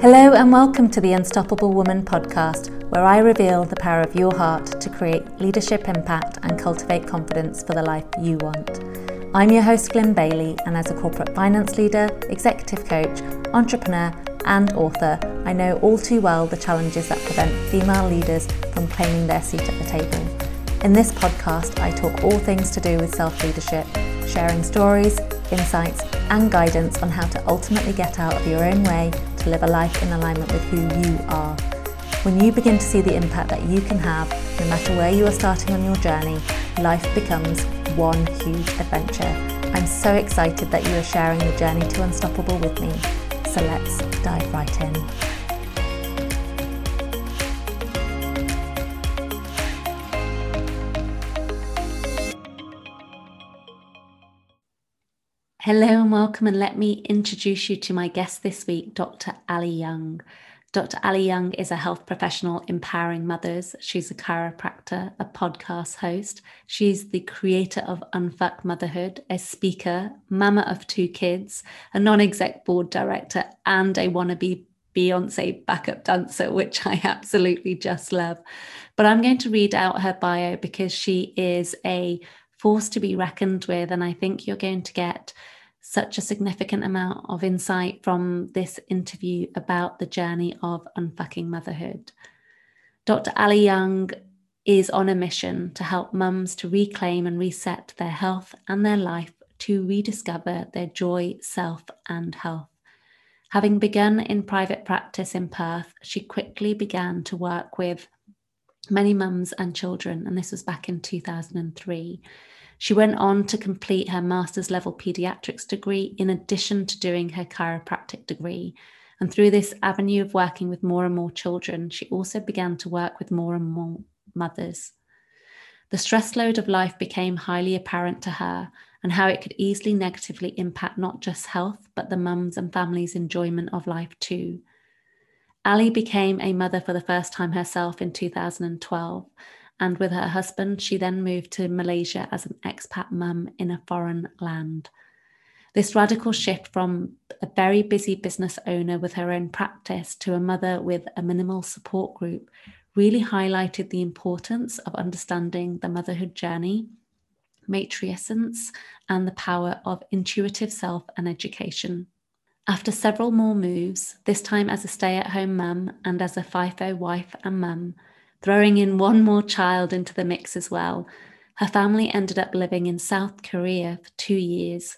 Hello, and welcome to the Unstoppable Woman podcast, where I reveal the power of your heart to create leadership impact and cultivate confidence for the life you want. I'm your host, Glyn Bailey, and as a corporate finance leader, executive coach, entrepreneur, and author, I know all too well the challenges that prevent female leaders from claiming their seat at the table. In this podcast, I talk all things to do with self leadership, sharing stories, insights, and guidance on how to ultimately get out of your own way to live a life in alignment with who you are. When you begin to see the impact that you can have, no matter where you are starting on your journey, life becomes one huge adventure. I'm so excited that you are sharing the journey to Unstoppable with me. So let's dive right in. Hello and welcome, and let me introduce you to my guest this week, Dr. Ali Young. Dr. Ali Young is a health professional empowering mothers. She's a chiropractor, a podcast host. She's the creator of Unfuck Motherhood, a speaker, mama of two kids, a non exec board director, and a wannabe Beyonce backup dancer, which I absolutely just love. But I'm going to read out her bio because she is a force to be reckoned with. And I think you're going to get such a significant amount of insight from this interview about the journey of unfucking motherhood. Dr. Ali Young is on a mission to help mums to reclaim and reset their health and their life to rediscover their joy, self, and health. Having begun in private practice in Perth, she quickly began to work with many mums and children, and this was back in 2003. She went on to complete her master's level pediatrics degree in addition to doing her chiropractic degree. And through this avenue of working with more and more children, she also began to work with more and more mothers. The stress load of life became highly apparent to her and how it could easily negatively impact not just health, but the mums and families' enjoyment of life too. Ali became a mother for the first time herself in 2012 and with her husband, she then moved to Malaysia as an expat mum in a foreign land. This radical shift from a very busy business owner with her own practice to a mother with a minimal support group really highlighted the importance of understanding the motherhood journey, matrescence, and the power of intuitive self and education. After several more moves, this time as a stay at home mum and as a FIFO wife and mum, throwing in one more child into the mix as well. Her family ended up living in South Korea for two years.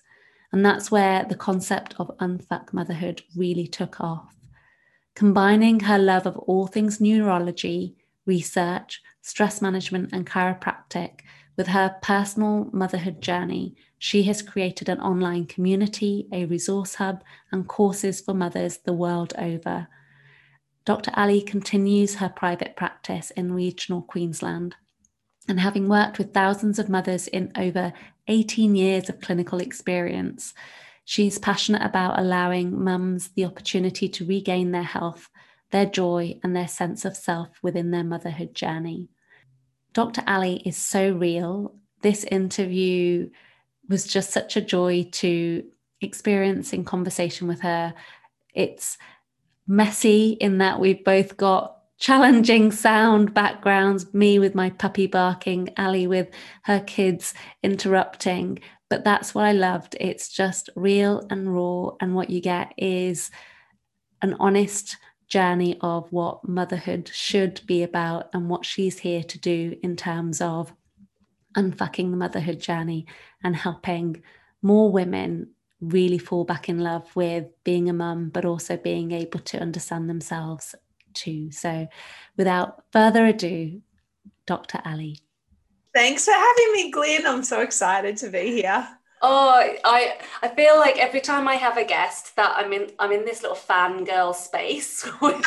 And that's where the concept of unfuck motherhood really took off. Combining her love of all things neurology, research, stress management, and chiropractic with her personal motherhood journey, she has created an online community, a resource hub, and courses for mothers the world over. Dr. Ali continues her private practice in regional Queensland. And having worked with thousands of mothers in over 18 years of clinical experience, she's passionate about allowing mums the opportunity to regain their health, their joy, and their sense of self within their motherhood journey. Dr. Ali is so real. This interview was just such a joy to experience in conversation with her. It's messy in that we've both got challenging sound backgrounds me with my puppy barking ali with her kids interrupting. But that's what i loved. It's just real and raw and what you get is an honest journey of what motherhood should be about and what she's here to do in terms of unfucking the motherhood journey and helping more women really fall back in love with being a mum, but also being able to understand themselves too. So, without further ado, Dr. Ali. Thanks for having me, Glyn. I'm so excited to be here. Oh, I I feel like every time I have a guest that I'm in I'm in this little fangirl space, which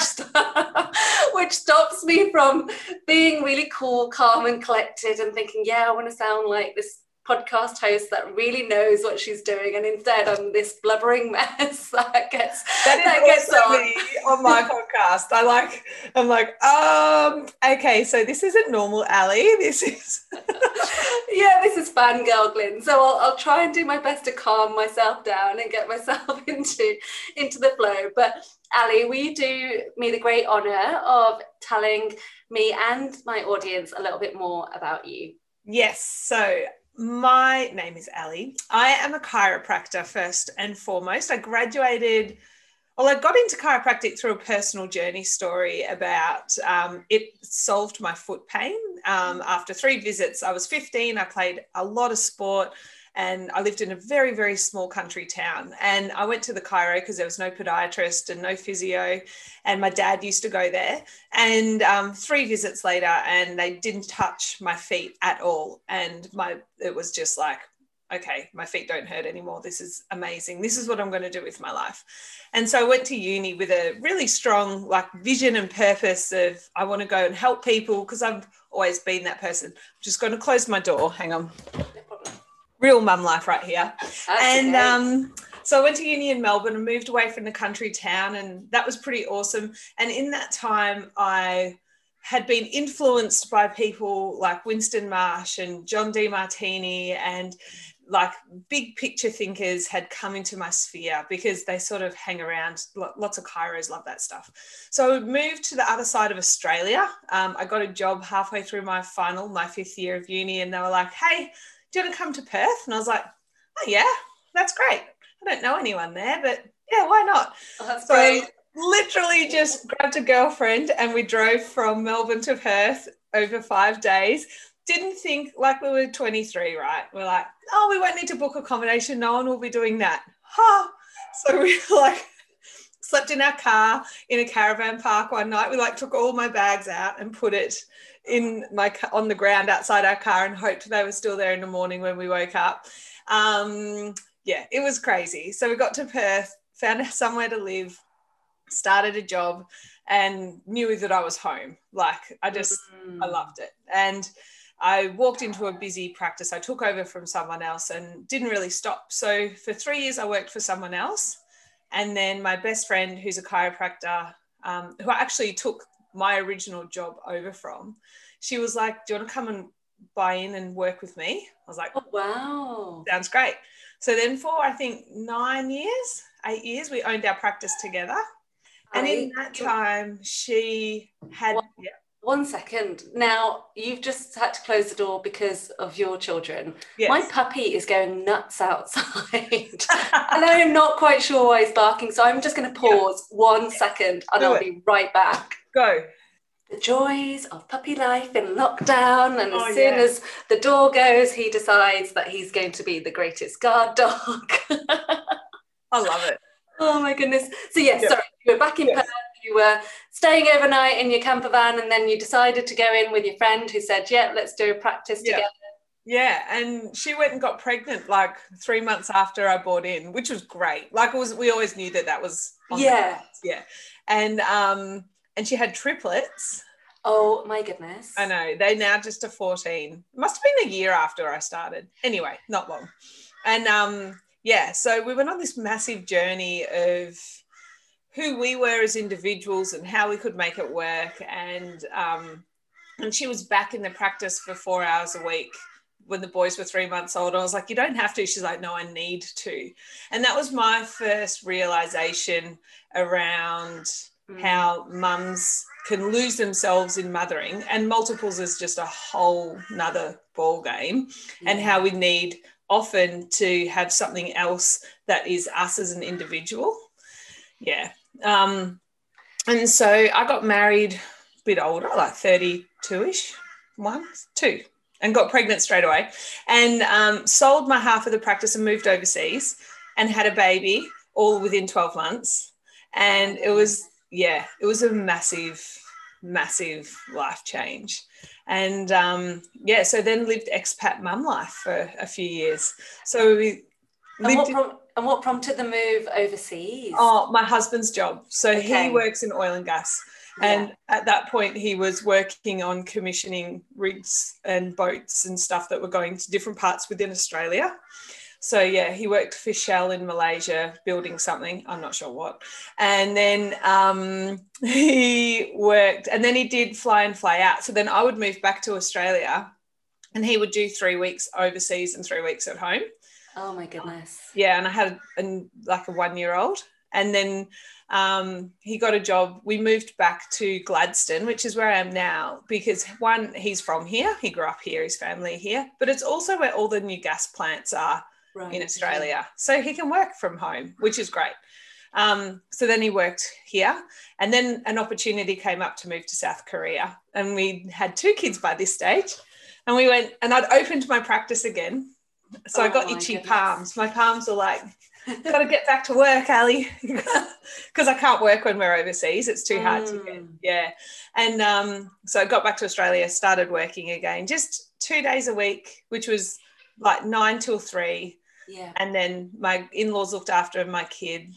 which stops me from being really cool, calm, and collected, and thinking, yeah, I want to sound like this podcast host that really knows what she's doing, and instead I'm this blubbering mess that gets that, that gets on. me on my podcast. I like I'm like um okay, so this isn't normal, Ali. This is yeah, this is fangirl Glyn. So I'll, I'll try and do my best to calm myself down and get myself into into the flow. But Ali, will you do me the great honour of telling me and my audience a little bit more about you? Yes. So my name is Ali. I am a chiropractor first and foremost. I graduated well, I got into chiropractic through a personal journey story about um, it solved my foot pain. Um, after three visits, I was 15, I played a lot of sport and I lived in a very, very small country town. And I went to the chiro because there was no podiatrist and no physio. And my dad used to go there. And um, three visits later, and they didn't touch my feet at all. And my it was just like, okay, my feet don't hurt anymore. This is amazing. This is what I'm going to do with my life. And so I went to uni with a really strong like vision and purpose of I want to go and help people because I've always been that person. I'm just going to close my door. Hang on. Real mum life right here. And um so I went to uni in Melbourne and moved away from the country town and that was pretty awesome. And in that time I had been influenced by people like Winston Marsh and John Demartini and like big picture thinkers had come into my sphere because they sort of hang around. Lots of chiros love that stuff. So I moved to the other side of Australia. Um, I got a job halfway through my final, my fifth year of uni, and they were like, "Hey, do you want to come to Perth?" And I was like, "Oh yeah, that's great. I don't know anyone there, but yeah, why not?" Oh, So great. literally just grabbed a girlfriend and we drove from Melbourne to Perth over five days. Didn't think like we were 23, right? We're like, oh, we won't need to book accommodation. No one will be doing that. Ha! So we like slept in our car in a caravan park one night. We like took all my bags out and put it in my on the ground outside our car and hoped they were still there in the morning when we woke up. Um, yeah, it was crazy. So we got to Perth, found somewhere to live, started a job, and knew that I was home. Like I just Mm. I loved it. And I walked into a busy practice. I took over from someone else and didn't really stop. So for three years, I worked for someone else. And then my best friend, who's a chiropractor, um, who I actually took my original job over from, she was like, Do you want to come and buy in and work with me? I was like, Oh, wow. Sounds great. So then for I think nine years, eight years, we owned our practice together. And in that time, she had What? yeah, One second. Now, you've just had to close the door because of your children. yes. My puppy is going nuts outside. and I am not quite sure why he's barking. So I'm just going to pause one second and Do I'll it. be right back. Go. The joys of puppy life in lockdown. And as Oh, soon yeah. as the door goes, he decides that he's going to be the greatest guard dog. I love it. oh my goodness. So, yes, Yeah. sorry, you were back in Yes. Perth. You were staying overnight in your camper van, and then you decided to go in with your friend who said, Yeah, let's do a practice Yeah. together. Yeah, and she went and got pregnant like three months after I bought in, which was great. Like it was, we always knew that that was on Yeah. yeah. And um, and she had triplets. Oh my goodness. I know they now just are fourteen. Must have been a year after I started. Anyway, not long. And um, yeah, so we went on this massive journey of who we were as individuals and how we could make it work. And um, and she was back in the practice for four hours a week when the boys were three months old. I was like, you don't have to. She's like, no, I need to. And that was my first realization around Mm. how mums can lose themselves in mothering and multiples is just a whole nother ball game and how we need often to have something else that is us as an individual yeah um and so i got married a bit older like 32ish one two and got pregnant straight away and um, sold my half of the practice and moved overseas and had a baby all within 12 months and it was yeah it was a massive massive life change. And um, yeah so then lived expat mum life for a few years. So we And what, prom- and what prompted the move overseas? oh my husband's job. So Okay. he works in oil and gas. And at that point he was working on commissioning rigs and boats and stuff that were going to different parts within australia so yeah he worked for shell in malaysia building something i'm not sure what. And then um, he worked and then he did fly and fly out. So then i would move back to australia and he would do three weeks overseas and three weeks at home. Oh my goodness. yeah and i had a, like a one year old and then um, he got a job. We moved back to Gladstone, which is where I am now, because one, he's from here. He grew up here, his family here, but it's also where all the new gas plants are right. in Australia. So he can work from home, which is great. Um, so then he worked here, and then an opportunity came up to move to South Korea, and we had two kids by this stage, and we went, and I'd opened my practice again, so oh I got itchy goodness. palms. My palms were like, "Got to get back to work, Ali," because I can't work when we're overseas. It's too hard mm. to get. Mm. Yeah, and um, so I got back to Australia, started working again, just two days a week, which was like nine till three. Yeah. And then my in-laws looked after my kid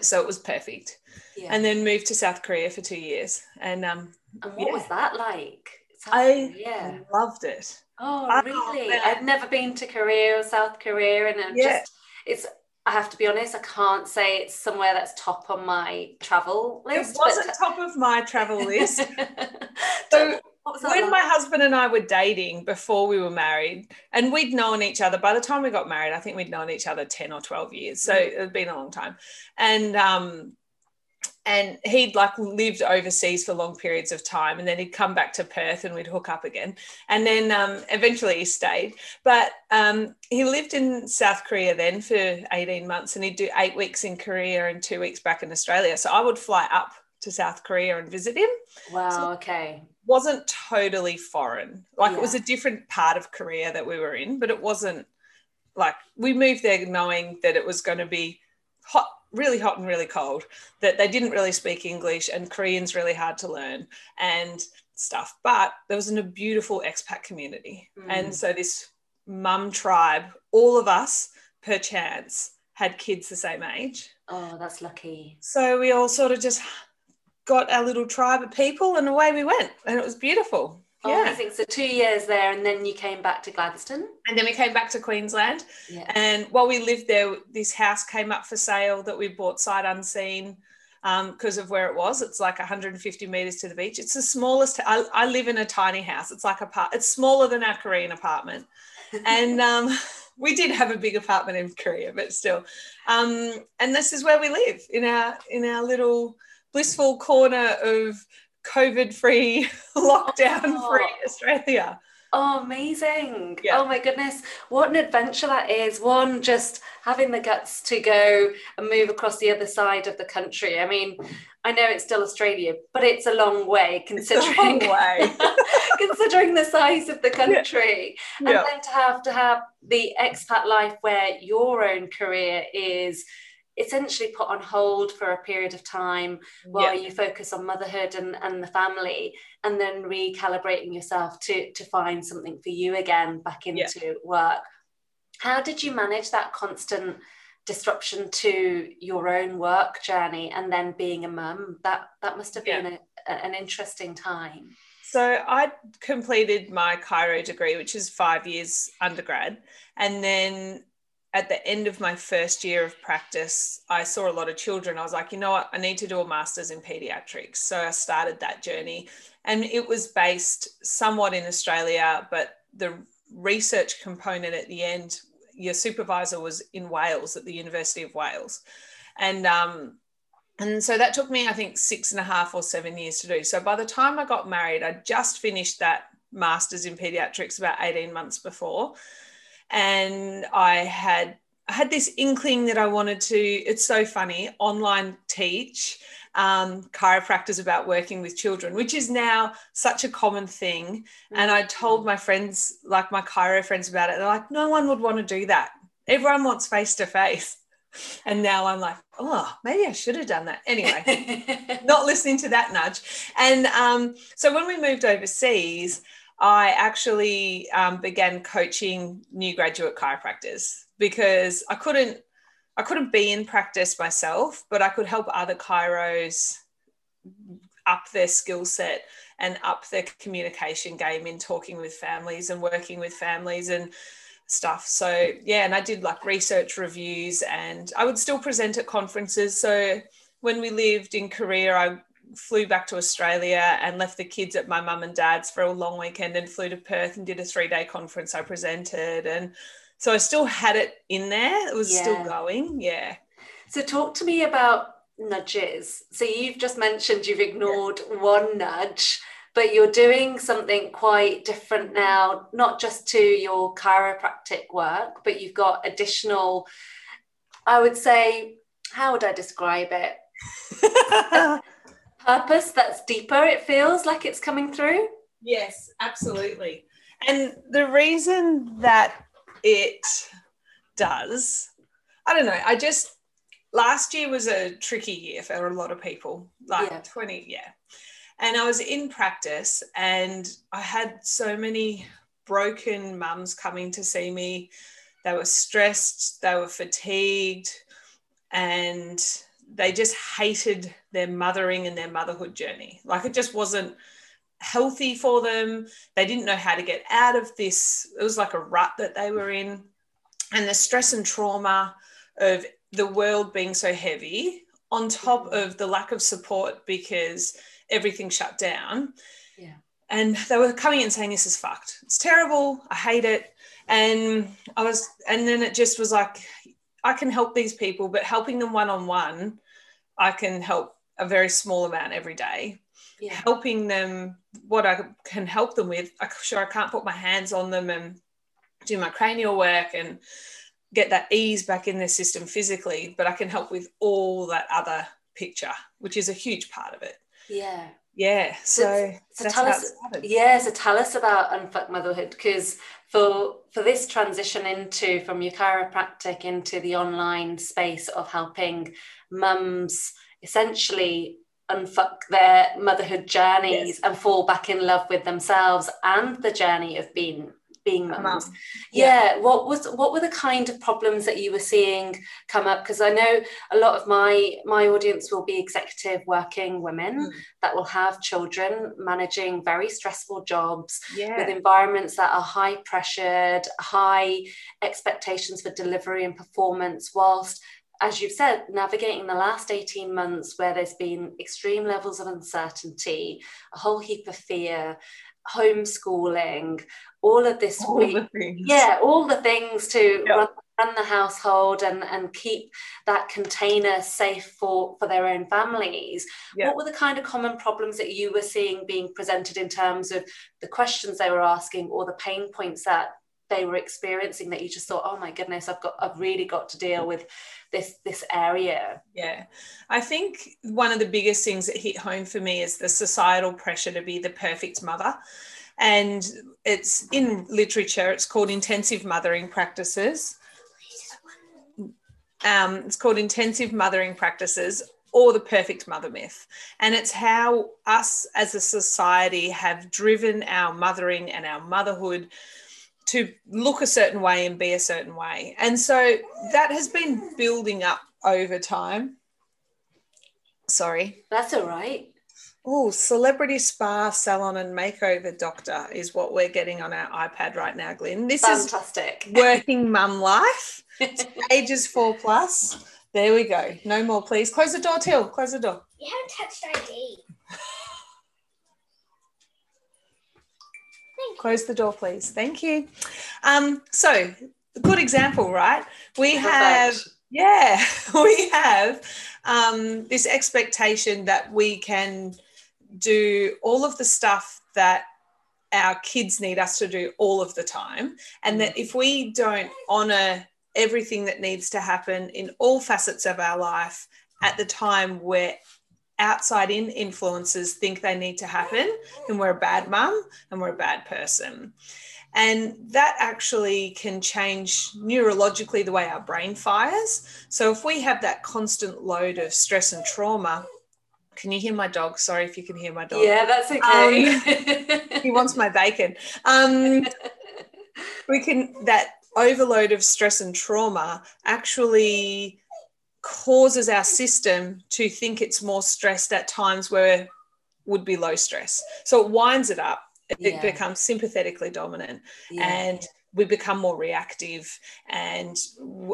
so it was perfect. Yeah. And then moved to South Korea for two years. And um, and what yeah. was that like? South I Korea. loved it. Oh, really? Oh, I've never been to Korea or South Korea, and I'm yeah. just it's. I have to be honest. I can't say it's somewhere that's top on my travel list. It wasn't but... top of my travel list. so when like? my husband and I were dating before we were married, and we'd known each other by the time we got married, I think we'd known each other 10 or 12 years. So mm. it had been a long time. And um, and he'd like lived overseas for long periods of time and then he'd come back to perth and we'd hook up again and then um, eventually he stayed but um, he lived in south korea then for 18 months and he'd do eight weeks in korea and two weeks back in australia so i would fly up to south korea and visit him wow so okay wasn't totally foreign. Like yeah. it was a different part of Korea that we were in, but it wasn't like we moved there knowing that it was going to be hot, really hot and really cold, that they didn't really speak English and Korean's really hard to learn and stuff. But there was a beautiful expat community. Mm. And so this mum tribe, all of us per chance had kids the same age. Oh, that's lucky. So we all sort of just got our little tribe of people and away we went and it was beautiful. Oh, yeah. amazing. So two years there and then you came back to gladstone? And then we came back to queensland. Yeah. and while we lived there this house came up for sale that we bought sight unseen because um, of where it was. It's like 150 meters to the beach. It's the smallest I, I live in a tiny house. It's like a part it's smaller than our korean apartment. And um, we did have a big apartment in korea but still. Um, and this is where we live in our in our little blissful corner of COVID free, lockdown free oh. Australia. Oh, amazing. Yeah. Oh, my goodness. What an adventure that is. One, just having the guts to go and move across the other side of the country. I mean, I know it's still Australia, but it's a long way considering long way. considering the size of the country. Yeah. And yeah. then to have to have the expat life where your own career is essentially put on hold for a period of time while yeah. you focus on motherhood and, and the family and then recalibrating yourself to to find something for you again back into yeah. work how did you manage that constant disruption to your own work journey and then being a mum that that must have been yeah. a, an interesting time so I completed my chiro degree, which is five years undergrad, and then at the end of my first year of practice, I saw a lot of children. I was like, you know what? I need to do a master's in pediatrics. So I started that journey. And it was based somewhat in Australia, but the research component at the end, your supervisor was in Wales at the University of Wales. And um, and so that took me, I think, six and a half or seven years to do. So by the time I got married, I just finished that master's in pediatrics about 18 months before and I had I had this inkling that I wanted to. It's so funny online teach um, chiropractors about working with children, which is now such a common thing. And I told my friends, like my chiro friends, about it. They're like, no one would want to do that. Everyone wants face to face. And now I'm like, oh, maybe I should have done that. Anyway, not listening to that nudge. And um, so when we moved overseas, I actually um, began coaching new graduate chiropractors because I couldn't I couldn't be in practice myself, but I could help other chiros up their skill set and up their communication game in talking with families and working with families and stuff. So yeah, and I did like research reviews and I would still present at conferences. So when we lived in Korea, I flew back to Australia and left the kids at my mum and dad's for a long weekend and flew to Perth and did a three day conference I presented. And so I still had it in there. It was yeah. still going. Yeah. So talk to me about nudges. So you've just mentioned you've ignored yeah. one nudge, but you're doing something quite different now, not just to your chiropractic work, but you've got additional, I would say, how would I describe it? purpose that's deeper, it feels like it's coming through. Yes, absolutely. And the reason that it does, I don't know, I just, last year was a tricky year for a lot of people, like yeah. 20, yeah. And I was in practice and I had so many broken mums coming to see me. They were stressed, they were fatigued, and they just hated their mothering and their motherhood journey. Like it just wasn't healthy for them. They didn't know how to get out of this. It was like a rut that they were in. And the stress and trauma of the world being so heavy, on top of the lack of support because everything shut down. Yeah. And they were coming in saying, This is fucked. It's terrible. I hate it. And I was, and then it just was like, I can help these people, but helping them one on one, I can help a very small amount every day. Yeah. Helping them, what I can help them with, I'm sure I can't put my hands on them and do my cranial work and get that ease back in their system physically, but I can help with all that other picture, which is a huge part of it. Yeah. Yeah. So, so, so tell us, yeah. So tell us about unfuck motherhood because for for this transition into from your chiropractic into the online space of helping mums essentially unfuck their motherhood journeys yes. and fall back in love with themselves and the journey of being being. Yeah. yeah. What was what were the kind of problems that you were seeing come up? Because I know a lot of my my audience will be executive working women mm. that will have children managing very stressful jobs yeah. with environments that are high pressured, high expectations for delivery and performance, whilst as you've said, navigating the last 18 months where there's been extreme levels of uncertainty, a whole heap of fear, homeschooling, all of this all week, yeah, all the things to yep. run, run, the household and, and keep that container safe for, for their own families. Yep. What were the kind of common problems that you were seeing being presented in terms of the questions they were asking or the pain points that they were experiencing that you just thought oh my goodness i've got i've really got to deal with this this area. Yeah. I think one of the biggest things that hit home for me is the societal pressure to be the perfect mother. And it's in literature it's called intensive mothering practices. Um, it's called intensive mothering practices or the perfect mother myth. And it's how us as a society have driven our mothering and our motherhood to look a certain way and be a certain way. And so that has been building up over time. Sorry. That's all right. Oh, celebrity spa salon and makeover doctor is what we're getting on our iPad right now, Glyn. This is Fantastic. is working mum life. ages four plus. There we go. No more, please. Close the door, Till. Close the door. You haven't touched ID. Close the door, please. Thank you. Um, so, good example, right? We have, yeah, we have um, this expectation that we can do all of the stuff that our kids need us to do all of the time. And that if we don't honor everything that needs to happen in all facets of our life at the time where outside in influences think they need to happen, then we're a bad mum and we're a bad person. And that actually can change neurologically the way our brain fires. So if we have that constant load of stress and trauma, can you hear my dog? Sorry if you can hear my dog. Yeah, that's okay. Um, he wants my bacon. Um, we can that overload of stress and trauma actually causes our system to think it's more stressed at times where would be low stress. So it winds it up. It yeah. becomes sympathetically dominant yeah. and we become more reactive and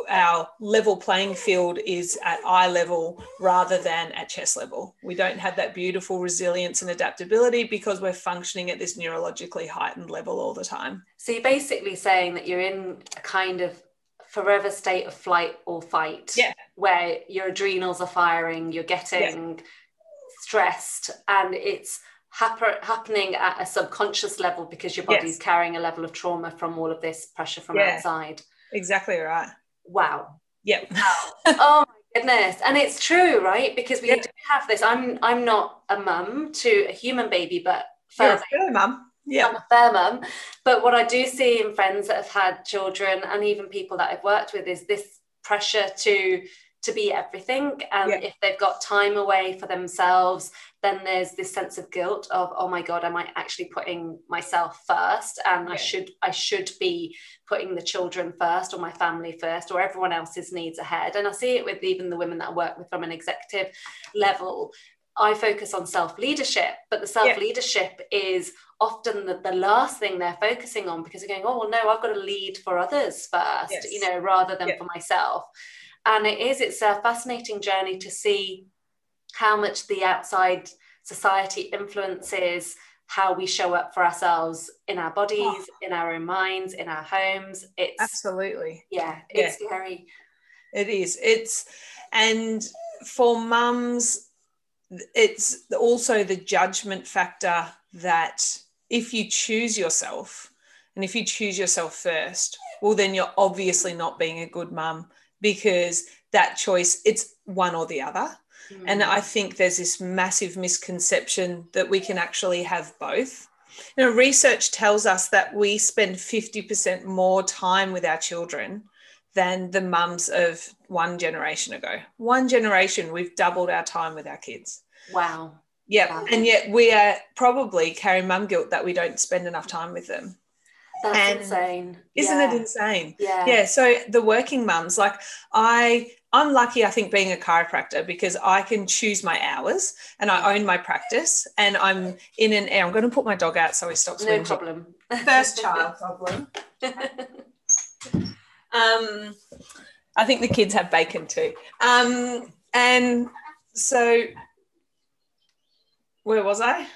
our level playing field is at eye level rather than at chest level. We don't have that beautiful resilience and adaptability because we're functioning at this neurologically heightened level all the time. So you're basically saying that you're in a kind of forever state of flight or fight yeah. where your adrenals are firing you're getting yeah. stressed and it's happen- happening at a subconscious level because your body's yes. carrying a level of trauma from all of this pressure from yeah. outside. Exactly right. Wow. Yep oh my goodness. And it's true right? Because we do have this. I'm i'm not a mum to a human baby but for a mum yeah. I'm a fair mum. But what I do see in friends that have had children and even people that I've worked with is this pressure to to be everything and yeah. if they've got time away for themselves then there's this sense of guilt of oh my god am i actually putting myself first and yeah. i should i should be putting the children first or my family first or everyone else's needs ahead and i see it with even the women that i work with from an executive level I focus on self leadership, but the self leadership yeah. is often the, the last thing they're focusing on because they're going, oh, well, no, I've got to lead for others first, yes. you know, rather than yeah. for myself. And it is, it's a fascinating journey to see how much the outside society influences how we show up for ourselves in our bodies, oh. in our own minds, in our homes. It's absolutely, yeah, it's yeah. scary. It is. It's, and for mums, it's also the judgment factor that if you choose yourself and if you choose yourself first well then you're obviously not being a good mum because that choice it's one or the other mm. and i think there's this massive misconception that we can actually have both you know research tells us that we spend 50% more time with our children than the mums of one generation ago. One generation, we've doubled our time with our kids. Wow. Yeah. Wow. And yet we are probably carrying mum guilt that we don't spend enough time with them. That's and insane. Isn't yeah. it insane? Yeah. Yeah. So the working mums, like I I'm lucky, I think, being a chiropractor because I can choose my hours and I own my practice. And I'm in an air. I'm going to put my dog out so he stops. No problem. First child problem. Um, I think the kids have bacon too. Um, and so, where was I?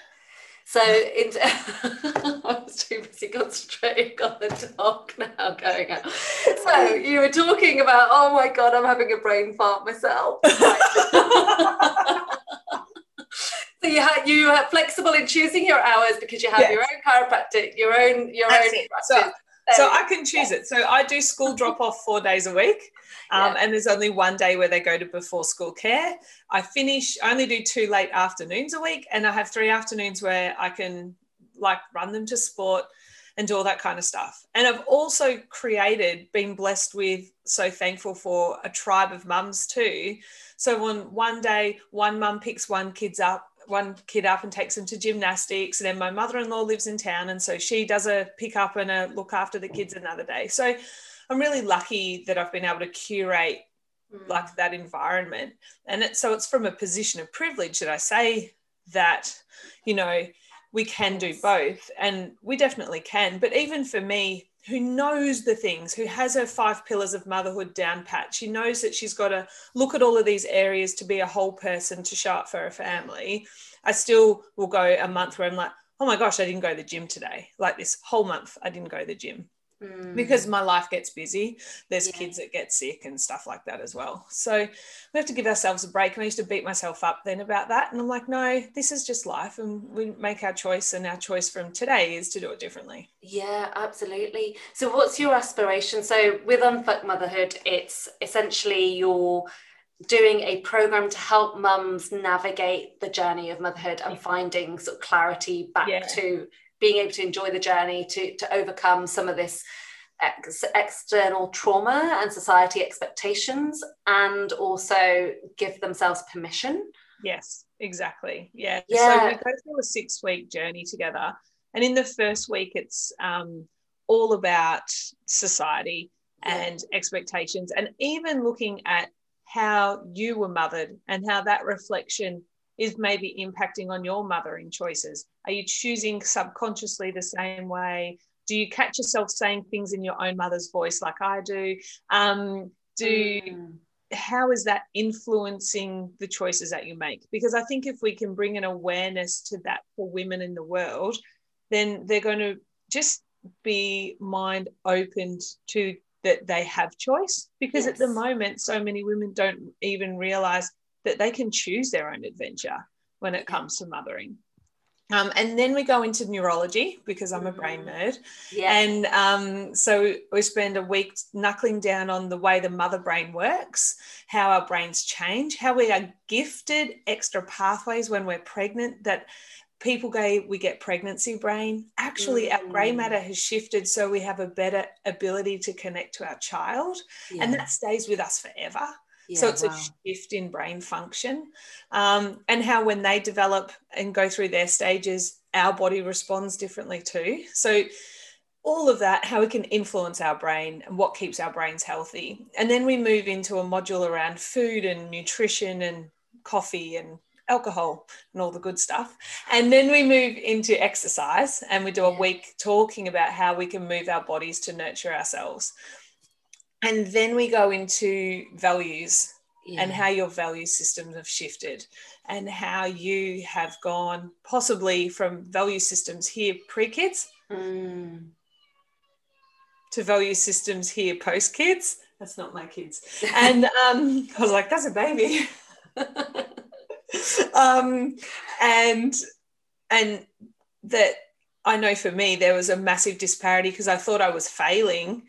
So it, I was too busy concentrating on the dog now going out. So you were talking about, oh my god, I'm having a brain fart myself. so you had you are flexible in choosing your hours because you have yes. your own chiropractic, your own your That's own. So, so I can choose it. So I do school drop off four days a week. Um, yeah. And there's only one day where they go to before school care. I finish, I only do two late afternoons a week. And I have three afternoons where I can like run them to sport and do all that kind of stuff. And I've also created, been blessed with, so thankful for a tribe of mums too. So when one day one mum picks one kids up one kid up and takes them to gymnastics. And then my mother in law lives in town. And so she does a pick up and a look after the kids another day. So I'm really lucky that I've been able to curate mm. like that environment. And it, so it's from a position of privilege that I say that, you know, we can do both. And we definitely can. But even for me, who knows the things, who has her five pillars of motherhood down pat. She knows that she's got to look at all of these areas to be a whole person to show up for her family. I still will go a month where I'm like, oh my gosh, I didn't go to the gym today. Like this whole month, I didn't go to the gym mm. because my life gets busy. There's yeah. kids that get sick and stuff like that as well. So we have to give ourselves a break. And I used to beat myself up then about that. And I'm like, no, this is just life. And we make our choice. And our choice from today is to do it differently. Yeah, absolutely. So what's your aspiration? So with Unfuck Motherhood, it's essentially your doing a program to help mums navigate the journey of motherhood and finding sort of clarity back yeah. to being able to enjoy the journey to, to overcome some of this ex- external trauma and society expectations and also give themselves permission yes exactly yeah, yeah. so we go through a six week journey together and in the first week it's um, all about society and yeah. expectations and even looking at how you were mothered and how that reflection is maybe impacting on your mothering choices? Are you choosing subconsciously the same way? Do you catch yourself saying things in your own mother's voice like I do? Um, do mm. how is that influencing the choices that you make? Because I think if we can bring an awareness to that for women in the world, then they're going to just be mind opened to that they have choice because Yes. at the moment so many women don't even realize that they can choose their own adventure when it comes to mothering um, and then we go into neurology because i'm a brain Mhm. nerd Yeah. and um, so we spend a week knuckling down on the way the mother brain works, how our brains change, how we are gifted extra pathways when we're pregnant that people go, we get pregnancy brain. Actually, our grey Mm. matter has shifted so we have a better ability to connect to our child, yeah. and that stays with us forever yeah, so it's wow. a shift in brain function. Um, and how when they develop and go through their stages our body responds differently too. So all of that how we can influence our brain and what keeps our brains healthy. And then we move into a module around food and nutrition and coffee and alcohol and all the good stuff. And then we move into exercise and we do a week talking about how we can move our bodies to nurture ourselves and then we go into values yeah. and how your value systems have shifted and how you have gone possibly from value systems here pre kids Mm. to value systems here post kids. That's not my kids. And um, I was like, that's a baby. um, and and that I know for me there was a massive disparity because I thought I was failing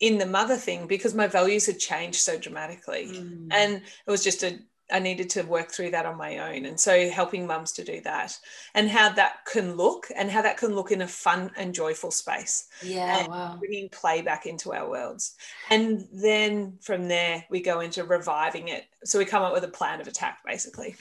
in the mother thing because my values had changed so dramatically. Mm. and it was just a I needed to work through that on my own. And so helping mums to do that and how that can look and how that can look in a fun and joyful space, yeah, wow. bringing play back into our worlds. And then from there, we go into reviving it. So we come up with a plan of attack, basically.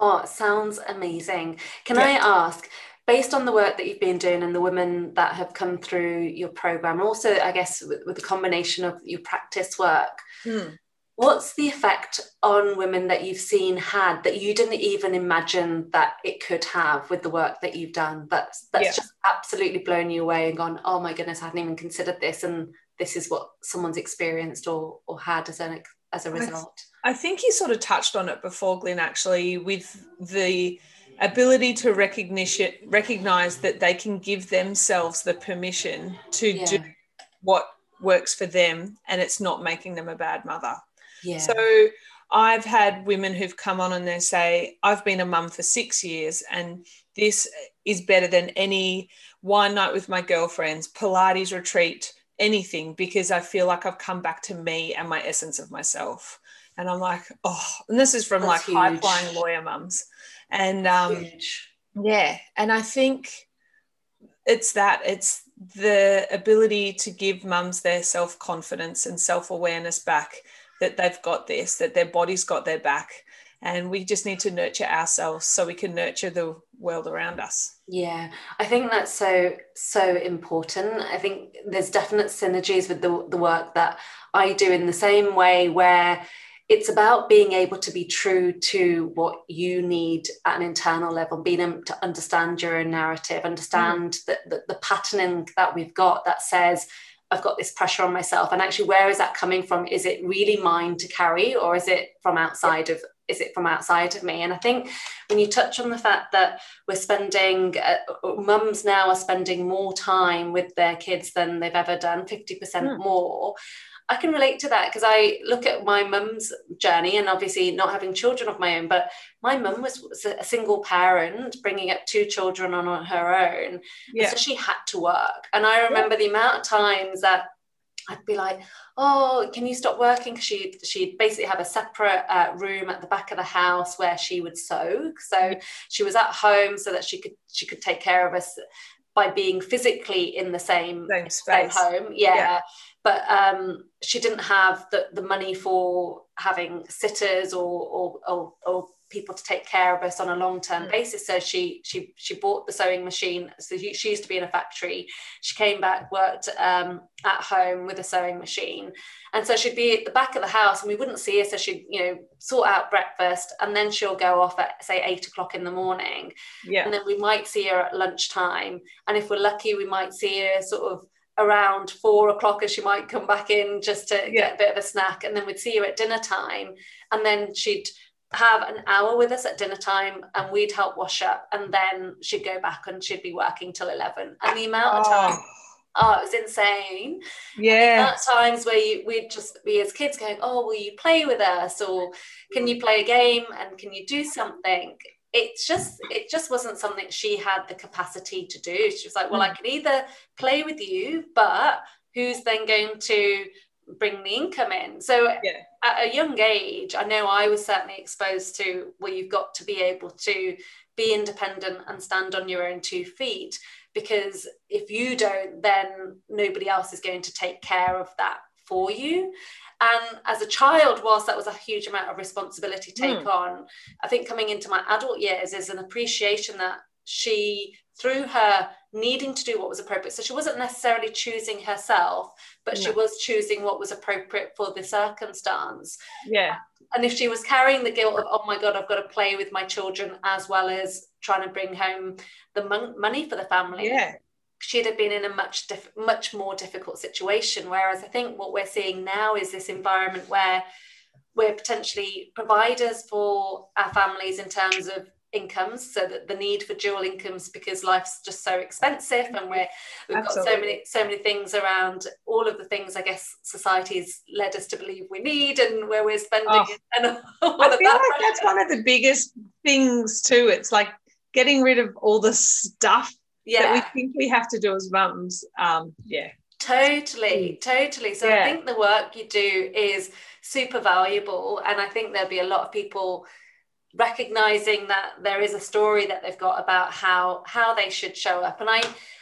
Oh, it sounds amazing. Can Yeah. I ask, based on the work that you've been doing and the women that have come through your program, also, I guess, with, with the combination of your practice work, hmm. what's the effect on women that you've seen had that you didn't even imagine that it could have with the work that you've done? That's that's Yeah. just absolutely blown you away and gone, oh my goodness, I hadn't even considered this, and this is what someone's experienced or or had as an as a result. I think you sort of touched on it before, Glyn, actually, with the ability to recognition recognize that they can give themselves the permission to Yeah, do what works for them and it's not making them a bad mother. yeah, So I've had women who've come on and they say, I've been a mum for six years and this is better than any wine night with my girlfriends, Pilates retreat, anything, because I feel like I've come back to me and my essence of myself. And I'm like, oh, and this is from That's like high flying lawyer mums. And um, yeah, and I think it's that it's the ability to give mums their self confidence and self awareness back that they've got this, that their body's got their back. And we just need to nurture ourselves so we can nurture the world around us. Yeah, I think that's so so important. I think there's definite synergies with the the work that I do in the same way where it's about being able to be true to what you need at an internal level, being able to understand your own narrative, understand the, the, the patterning that we've got that says, I've got this pressure on myself. And actually, where is that coming from? Is it really mine to carry, or is it from outside of is it from outside of me? And I think when you touch on the fact that we're spending uh, mums now are spending more time with their kids than they've ever done 50% Hmm. more i can relate to that because i look at my mum's journey and obviously not having children of my own but my mum was, was a single parent bringing up two children on her own Yeah. so she had to work and i remember the amount of times that I'd be like, "Oh, can you stop working?" Because she she'd basically have a separate uh, room at the back of the house where she would sew. So she was at home so that she could she could take care of us by being physically in the same Same same home. Yeah. Yeah. But um, she didn't have the, the money for having sitters or, or, or, or people to take care of us on a long term Mm. basis. So she she she bought the sewing machine. So she, she used to be in a factory. She came back, worked um, at home with a sewing machine, and so she'd be at the back of the house, and we wouldn't see her. So she'd you know sort out breakfast, and then she'll go off at say eight o'clock in the morning, Yeah. and then we might see her at lunchtime. And if we're lucky, we might see her sort of around four o'clock as she might come back in just to Yeah. get a bit of a snack. And then we'd see her at dinner time. And then she'd have an hour with us at dinner time and we'd help wash up. And then she'd go back and she'd be working till 11. And the amount of oh. time Oh, oh, it was insane. Yeah. At times where you we'd just be as kids going, oh, will you play with us, or can you play a game, and can you do something? It's just it just wasn't something she had the capacity to do. She was like, well, I Mm. can either play with you, but who's then going to bring the income in? So Yeah. at a young age, I know I was certainly exposed to well, you've got to be able to be independent and stand on your own two feet because if you don't, then nobody else is going to take care of that for you. And as a child, whilst that was a huge amount of responsibility to take hmm. on, I think coming into my adult years is an appreciation that she, through her needing to do what was appropriate, so she wasn't necessarily choosing herself, but she was choosing what was appropriate for the circumstance Yeah. and if she was carrying the guilt of oh my god i've got to play with my children as well as trying to bring home the mon- money for the family Yeah. She'd have been in a much diff- much more difficult situation whereas i think what we're seeing now is this environment where we're potentially providers for our families in terms of incomes so that the need for dual incomes because life's just so expensive and we're we've got so many so many things around all of the things i guess society's led us to believe we need and where we're spending Oh. and all I of feel that like that's one of the biggest things too. It's like getting rid of all the stuff yeah that we think we have to do as mums. Um, yeah. Totally, totally. So I think the work you do is super valuable. And I think there'll be a lot of people recognizing that there is a story that they've got about how how they should show up. And I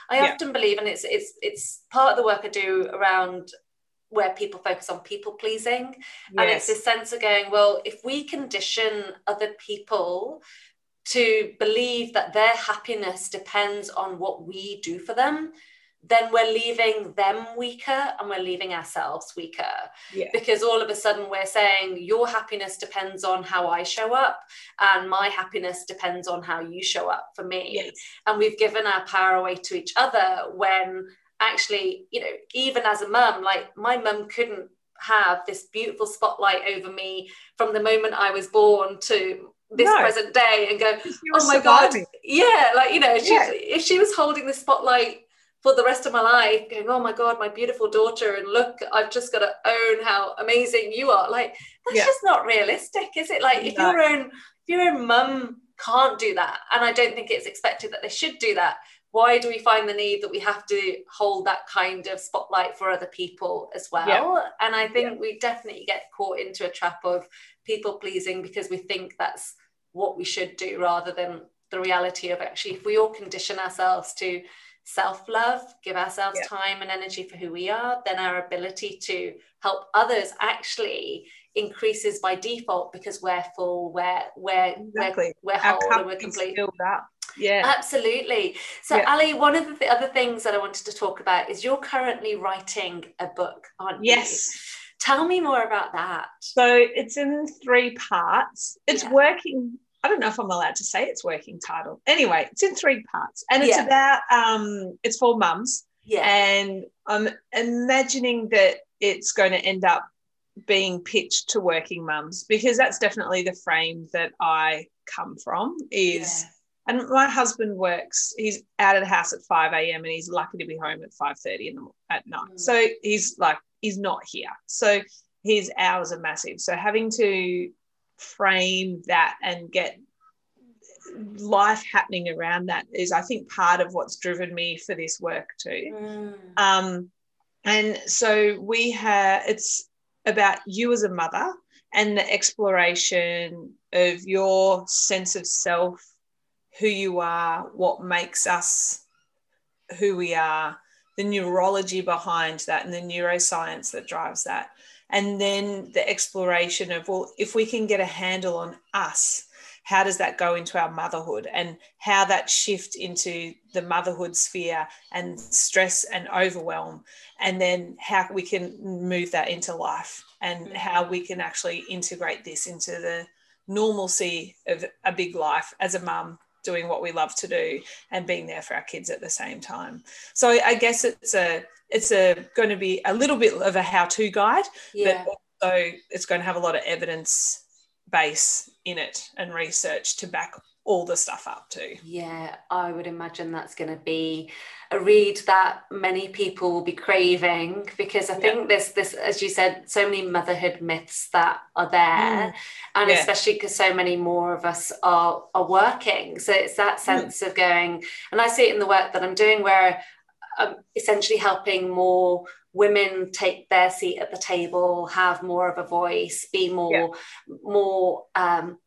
I Yeah. often believe, and it's it's it's part of the work I do around where people focus on people pleasing. And it's this sense of going, well, if we condition other people to believe that their happiness depends on what we do for them, then we're leaving them weaker and we're leaving ourselves weaker Yeah. because all of a sudden we're saying your happiness depends on how I show up and my happiness depends on how you show up for me Yes. and we've given our power away to each other when actually you know even as a mum like my mum couldn't have this beautiful spotlight over me from the moment I was born to this No. present day and go oh my god yeah like you know she's, Yeah. if she was holding the spotlight for the rest of my life going oh my god my beautiful daughter and look i've just got to own how amazing you are like that's Yeah. just not realistic is it like if No. your own if your own mum can't do that and i don't think it's expected that they should do that why do we find the need that we have to hold that kind of spotlight for other people as well and i think we definitely get caught into a trap of people pleasing because we think that's what we should do rather than the reality of actually if we all condition ourselves to self-love give ourselves Yeah. time and energy for who we are then our ability to help others actually increases by default because we're full we're we're Exactly. we're, we're whole and we're complete. Yeah. Absolutely. So, Yeah. Ali, one of the other things that I wanted to talk about is you're currently writing a book, aren't you? yes. Tell me more about that. So it's in three parts. It's Yeah. working. I don't know if I'm allowed to say it's working title. Anyway, it's in three parts, and it's Yeah. about um, it's for mums, Yeah. and I'm imagining that it's going to end up being pitched to working mums because that's definitely the frame that I come from. Is and my husband works. He's out of the house at five a.m. and he's lucky to be home at five thirty in the at night. Mm. So he's like he's not here. So his hours are massive. So having to frame that and get life happening around that is, I think, part of what's driven me for this work too. Mm. Um, and so we have it's about you as a mother and the exploration of your sense of self, who you are, what makes us who we are, the neurology behind that, and the neuroscience that drives that. And then the exploration of, well, if we can get a handle on us, how does that go into our motherhood? And how that shift into the motherhood sphere and stress and overwhelm. And then how we can move that into life and how we can actually integrate this into the normalcy of a big life as a mum doing what we love to do and being there for our kids at the same time so i guess it's a it's a going to be a little bit of a how-to guide Yeah. but also it's going to have a lot of evidence base in it and research to back all the stuff up too. Yeah, I would imagine that's going to be a read that many people will be craving because I think yeah. this this as you said so many motherhood myths that are there mm. and yeah. especially because so many more of us are are working so it's that mm. sense mm. of going and I see it in the work that I'm doing where I'm essentially helping more women take their seat at the table have more of a voice be more yeah. more um,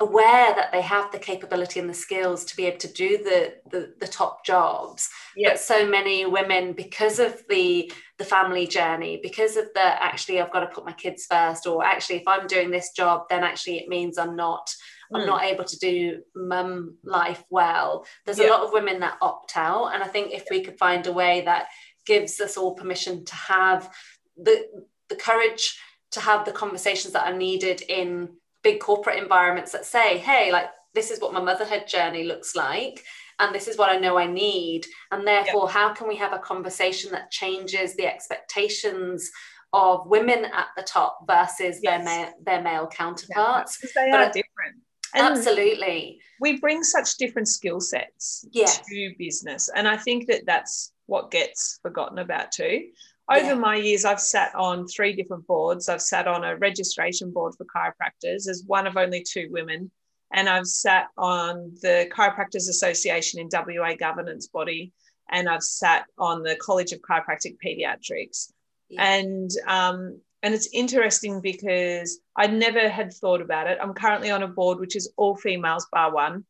aware that they have the capability and the skills to be able to do the the, the top jobs yeah. but so many women because of the the family journey because of the actually i've got to put my kids first or actually if i'm doing this job then actually it means i'm not mm. i'm hmm. not able to do mum life well there's yeah. a lot of women that opt out and i think if we could find a way that gives us all permission to have the the courage to have the conversations that are needed in big corporate environments that say, hey, like this is what my motherhood journey looks like. And this is what I know I need. And therefore, yep. how can we have a conversation that changes the expectations of women at the top versus yes. their male their male counterparts? Because they but are different. And absolutely. We bring such different skill sets yes. to business. And I think that that's what gets forgotten about too. Over yeah. my years, I've sat on three different boards. I've sat on a registration board for chiropractors as one of only two women. And I've sat on the Chiropractors Association in WA governance body. And I've sat on the College of Chiropractic Pediatrics. Yeah. And um, and it's interesting because I never had thought about it. I'm currently on a board which is all females bar one,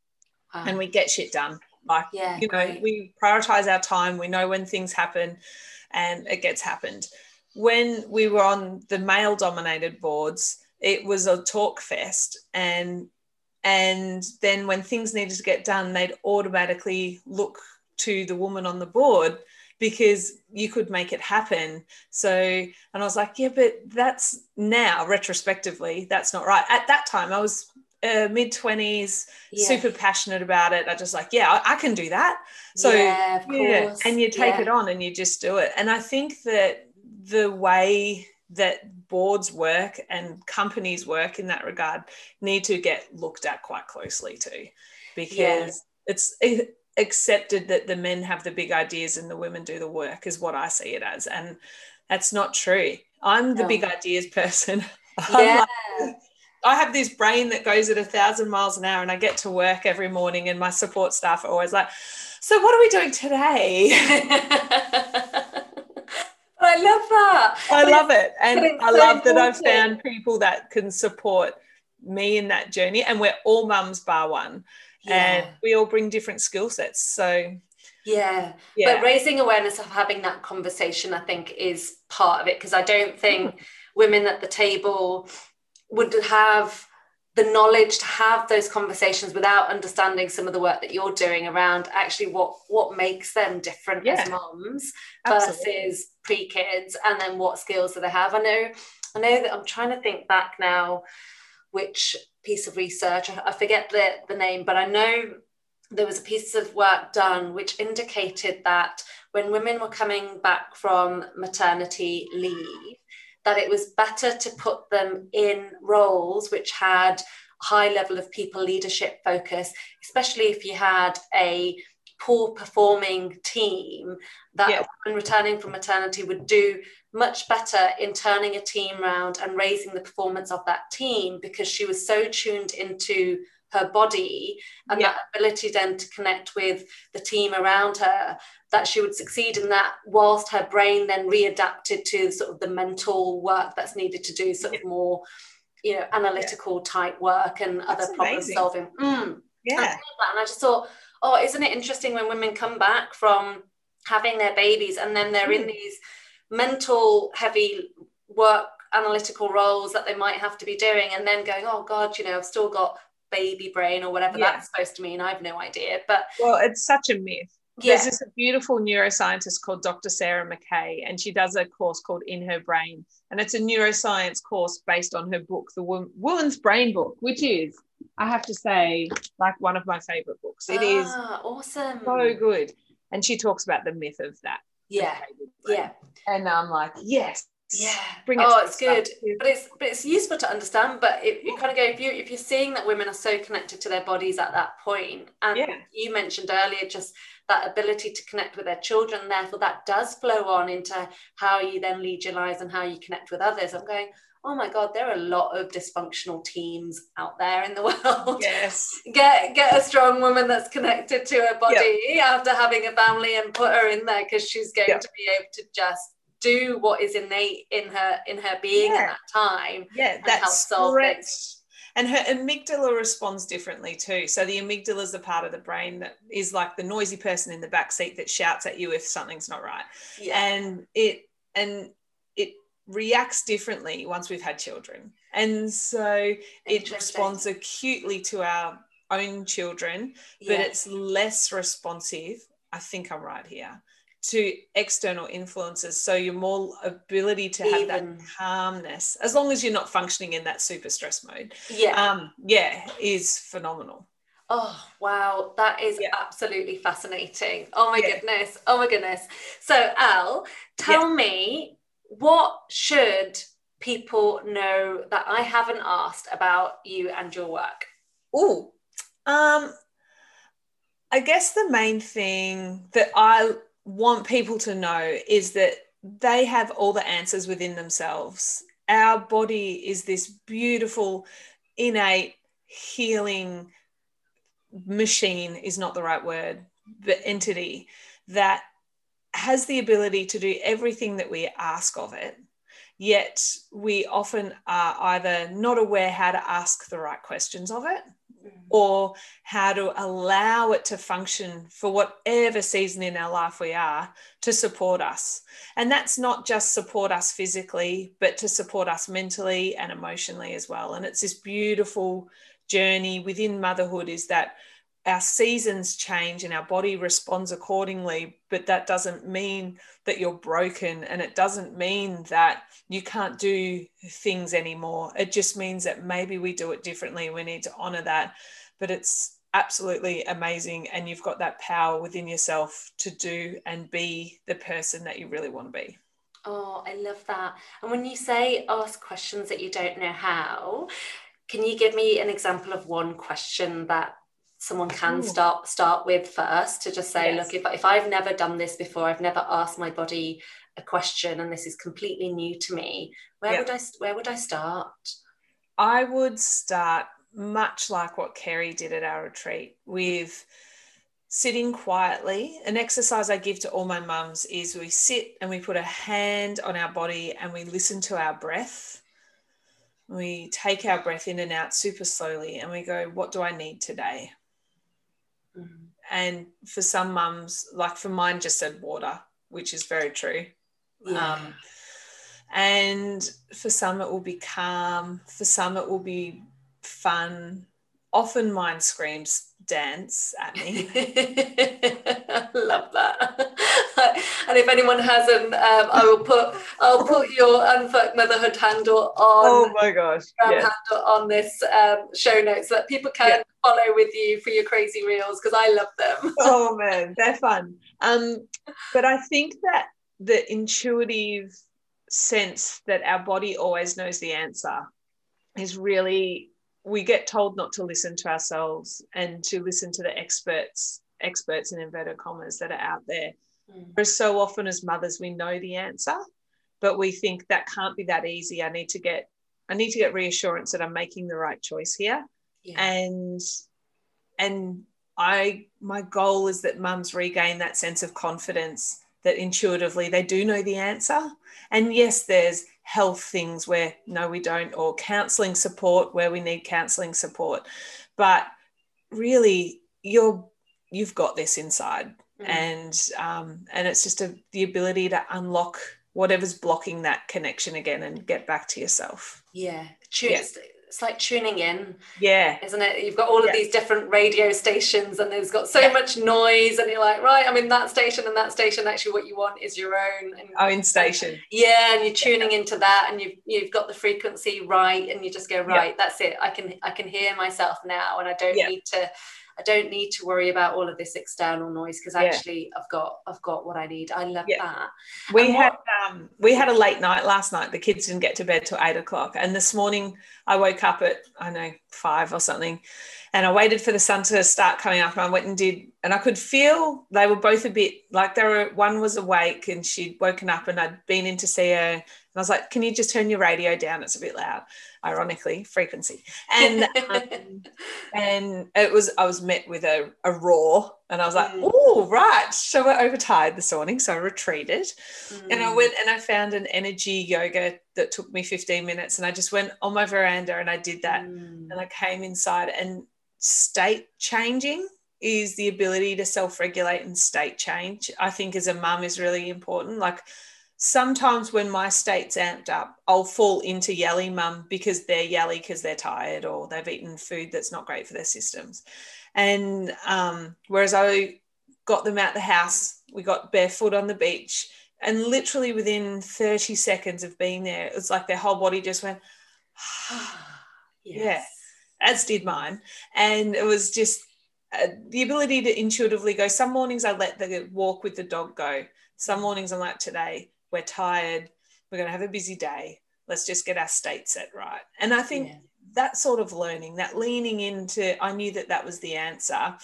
uh, and we get shit done. Like yeah, you know, great. we prioritize our time. We know when things happen and it gets happened. When we were on the male dominated boards, it was a talk fest and and then when things needed to get done they'd automatically look to the woman on the board because you could make it happen so and i was like yeah but that's now retrospectively that's not right at that time i was uh, mid 20s, yeah. super passionate about it. I just like, yeah, I, I can do that. So, yeah, yeah, and you take yeah. it on and you just do it. And I think that the way that boards work and companies work in that regard need to get looked at quite closely too, because it's accepted that the men have the big ideas and the women do the work, is what I see it as. And that's not true. I'm the no. big ideas person. Yeah. Like, I have this brain that goes at a thousand miles an hour, and I get to work every morning, and my support staff are always like, "So, what are we doing today?" I love that. I love it, and I so love that I've found people that can support me in that journey, and we're all mums bar one, yeah. and we all bring different skill sets. So yeah. yeah. But raising awareness of having that conversation, I think, is part of it because I don't think mm. women at the table would have the knowledge to have those conversations without understanding some of the work that you're doing around actually what what makes them different yeah. as moms versus pre-kids and then what skills do they have i know i know that i'm trying to think back now which piece of research i forget the, the name but i know there was a piece of work done which indicated that when women were coming back from maternity leave that it was better to put them in roles which had high level of people leadership focus, especially if you had a poor performing team that yeah. when returning from maternity would do much better in turning a team around and raising the performance of that team because she was so tuned into her body and yeah. that ability then to connect with the team around her that she would succeed in that whilst her brain then readapted to sort of the mental work that's needed to do sort of more you know analytical yeah. type work and that's other problem solving mm. yeah and I just thought oh isn't it interesting when women come back from having their babies and then they're mm. in these mental heavy work analytical roles that they might have to be doing and then going oh god you know i've still got baby brain or whatever yeah. that's supposed to mean. I have no idea. But well, it's such a myth. Yeah. There's this beautiful neuroscientist called Dr. Sarah McKay, and she does a course called In Her Brain. And it's a neuroscience course based on her book, The Woman's Brain Book, which is, I have to say, like one of my favorite books. It ah, is awesome. So good. And she talks about the myth of that. Yeah. Yeah. And I'm like, yes, yeah. Bring it oh it's good. but it's but it's useful to understand but it, you kind of go if you if you're seeing that women are so connected to their bodies at that point and yeah. you mentioned earlier just that ability to connect with their children therefore that does flow on into how you then lead your lives and how you connect with others. I'm going oh my god there are a lot of dysfunctional teams out there in the world. Yes. Get get a strong woman that's connected to her body yep. after having a family and put her in there because she's going yep. to be able to just do what is innate in her in her being yeah. at that time. Yeah, that's correct. And her amygdala responds differently too. So the amygdala is the part of the brain that is like the noisy person in the back seat that shouts at you if something's not right. Yeah. And it and it reacts differently once we've had children. And so it responds acutely to our own children, but it's less responsive. I think I'm right here to external influences so your more ability to have Even. that calmness as long as you're not functioning in that super stress mode yeah um yeah is phenomenal oh wow that is yeah. absolutely fascinating oh my yeah. goodness oh my goodness so al tell yeah. me what should people know that i haven't asked about you and your work oh um I guess the main thing that I want people to know is that they have all the answers within themselves. Our body is this beautiful, innate, healing machine, is not the right word, but entity that has the ability to do everything that we ask of it. Yet we often are either not aware how to ask the right questions of it Mm. or how to allow it to function for whatever season in our life we are to support us. And that's not just support us physically, but to support us mentally and emotionally as well. And it's this beautiful journey within motherhood is that our seasons change and our body responds accordingly but that doesn't mean that you're broken and it doesn't mean that you can't do things anymore. It just means that maybe we do it differently we need to honor that. But it's absolutely amazing and you've got that power within yourself to do and be the person that you really want to be. Oh i love that. And when you say ask questions that you don't know how can you give me an example of one question that someone can Ooh. start start with first to just say yes. look if, if i've never done this before i've never asked my body a question and this is completely new to me where yep. would i where would i start i would start much like what kerry did at our retreat with sitting quietly an exercise i give to all my mums is we sit and we put a hand on our body and we listen to our breath we take our breath in and out super slowly and we go what do i need today Mm-hmm. And for some mums, like for mine, just said water, which is very true. Yeah. Um, and for some, it will be calm. For some, it will be fun. Often mine screams dance at me. Love that. and if anyone hasn't, um, I will put I'll put your unfuck motherhood handle on. Oh my gosh! Yeah. Handle on this um, show notes so that people can yeah. follow with you for your crazy reels because I love them. oh man, they're fun. Um, but I think that the intuitive sense that our body always knows the answer is really we get told not to listen to ourselves and to listen to the experts experts in inverted commas that are out there mm. whereas so often as mothers we know the answer but we think that can't be that easy i need to get i need to get reassurance that i'm making the right choice here yeah. and and i my goal is that mums regain that sense of confidence that intuitively they do know the answer and yes there's health things where no we don't or counseling support where we need counseling support. But really you're you've got this inside. Mm. and um, and it's just a, the ability to unlock whatever's blocking that connection again and get back to yourself. Yeah, yeah it's like tuning in yeah. isn't it? You've got all of yeah. these different radio stations and there's got so yeah. much noise and you're like right i'm in that station and that station. Actually what you want is your own. And, oh, own station. Yeah and you're tuning yeah. into that and you've you've got the frequency right and you just go right that's it. I can i can hear myself now and i don't need to I don't need to worry about all of this external noise because actually yeah. I've got I've got what I need. I love yeah. that. We and had what, um, we had a late night last night. The kids didn't get to bed till eight o'clock, and this morning I woke up at I know five or something, and I waited for the sun to start coming up, and I went and did, and I could feel they were both a bit like they were. One was awake, and she'd woken up, and I'd been in to see her and I was like, can you just turn your radio down? It's a bit loud, ironically, frequency. And um, and it was I was met with a, a roar and I was like, mm. oh, right. So we're overtired this morning. So I retreated. Mm. And I mm. went and I found an energy yoga that took me 15 minutes. And I just went on my veranda and I did that. Mm. And I came inside and state changing is the ability to self-regulate and state change. I think as a mum is really important. Like sometimes when my state's amped up, I'll fall into yelly mum because they're yelly because they're tired or they've eaten food that's not great for their systems. And um, whereas I got them out the house, we got barefoot on the beach, and literally within 30 seconds of being there, it was like their whole body just went, yes. yeah, as did mine. And it was just uh, the ability to intuitively go. Some mornings I let the walk with the dog go. Some mornings I'm like, today, we're tired, we're going to have a busy day. Let's just get our state set right. And I think yeah. that sort of learning, that leaning into, I knew that that was the answer,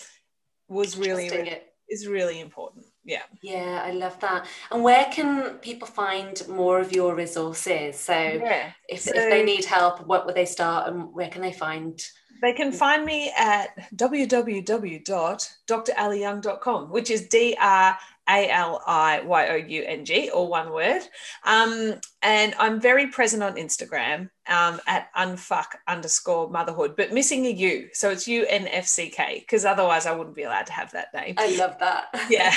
was really, really is really important. Yeah. Yeah, I love that. And where can people find more of your resources? So, yeah. if, so, if they need help, what would they start and where can they find? They can find me at www.draliyoung.com, which is D R a L I Y O U N G, all one word. Um, and I'm very present on Instagram um, at unfuck underscore motherhood, but missing a U. So it's U N F C K, because otherwise I wouldn't be allowed to have that name. I love that. Yeah.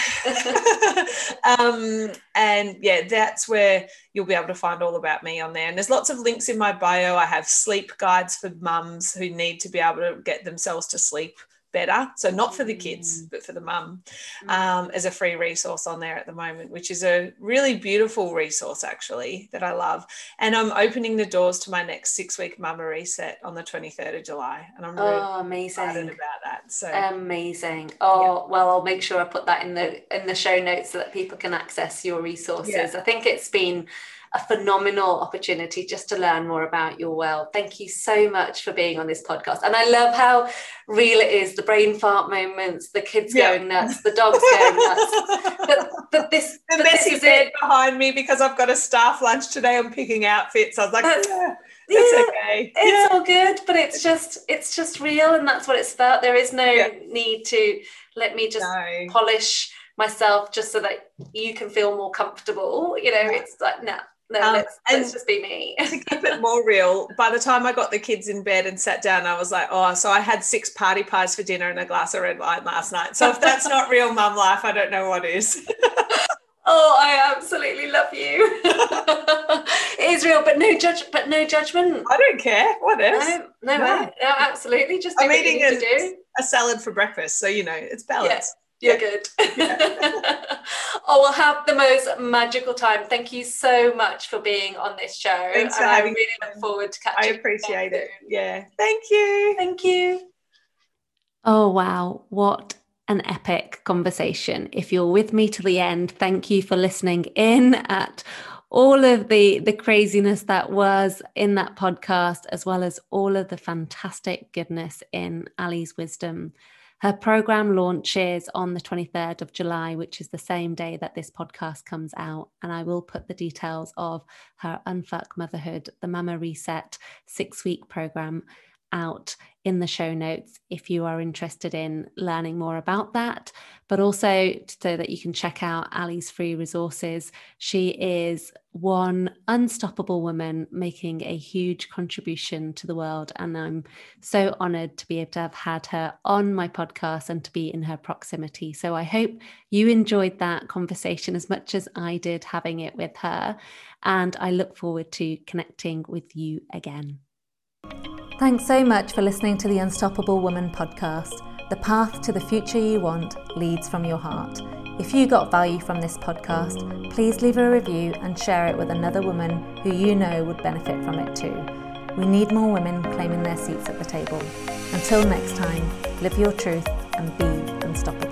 um, and yeah, that's where you'll be able to find all about me on there. And there's lots of links in my bio. I have sleep guides for mums who need to be able to get themselves to sleep better. So not for the kids, mm. but for the mum, mm. um, as a free resource on there at the moment, which is a really beautiful resource actually that I love. And I'm opening the doors to my next six week mama reset on the 23rd of July, and I'm really oh, amazing. excited about that. So amazing. Oh yeah. well, I'll make sure I put that in the in the show notes so that people can access your resources. Yeah. I think it's been a phenomenal opportunity just to learn more about your world. Thank you so much for being on this podcast. And I love how real it is the brain fart moments, the kids yeah. going nuts, the dogs going nuts. but, but this, the but messy bit behind me because I've got a staff lunch today. I'm picking outfits. I was like, that's, yeah. It's yeah, okay. It's yeah. all good, but it's just it's just real, and that's what it's about. There is no yeah. need to let me just no. polish myself just so that you can feel more comfortable. You know, it's like no, no, um, let's, let's just be me. to keep it more real, by the time I got the kids in bed and sat down, I was like, oh, so I had six party pies for dinner and a glass of red wine last night. So if that's not real mum life, I don't know what is. oh, I absolutely love you. it is real, but no judge, but no judgment. I don't care. What is? No, no, no. no absolutely. Just I'm eating a, a, salad for breakfast, so you know it's balanced. You're good. oh, we'll have the most magical time. Thank you so much for being on this show. Thanks for having I really look forward to catching I appreciate it. Yeah. Thank you. Thank you. Oh, wow. What an epic conversation. If you're with me to the end, thank you for listening in at all of the the craziness that was in that podcast as well as all of the fantastic goodness in Ali's wisdom her program launches on the 23rd of July, which is the same day that this podcast comes out. And I will put the details of her Unfuck Motherhood, the Mama Reset six week program out in the show notes if you are interested in learning more about that, but also so that you can check out Ali's free resources. She is one unstoppable woman making a huge contribution to the world. And I'm so honored to be able to have had her on my podcast and to be in her proximity. So I hope you enjoyed that conversation as much as I did having it with her. And I look forward to connecting with you again. Thanks so much for listening to the Unstoppable Woman podcast. The path to the future you want leads from your heart. If you got value from this podcast, please leave a review and share it with another woman who you know would benefit from it too. We need more women claiming their seats at the table. Until next time, live your truth and be unstoppable.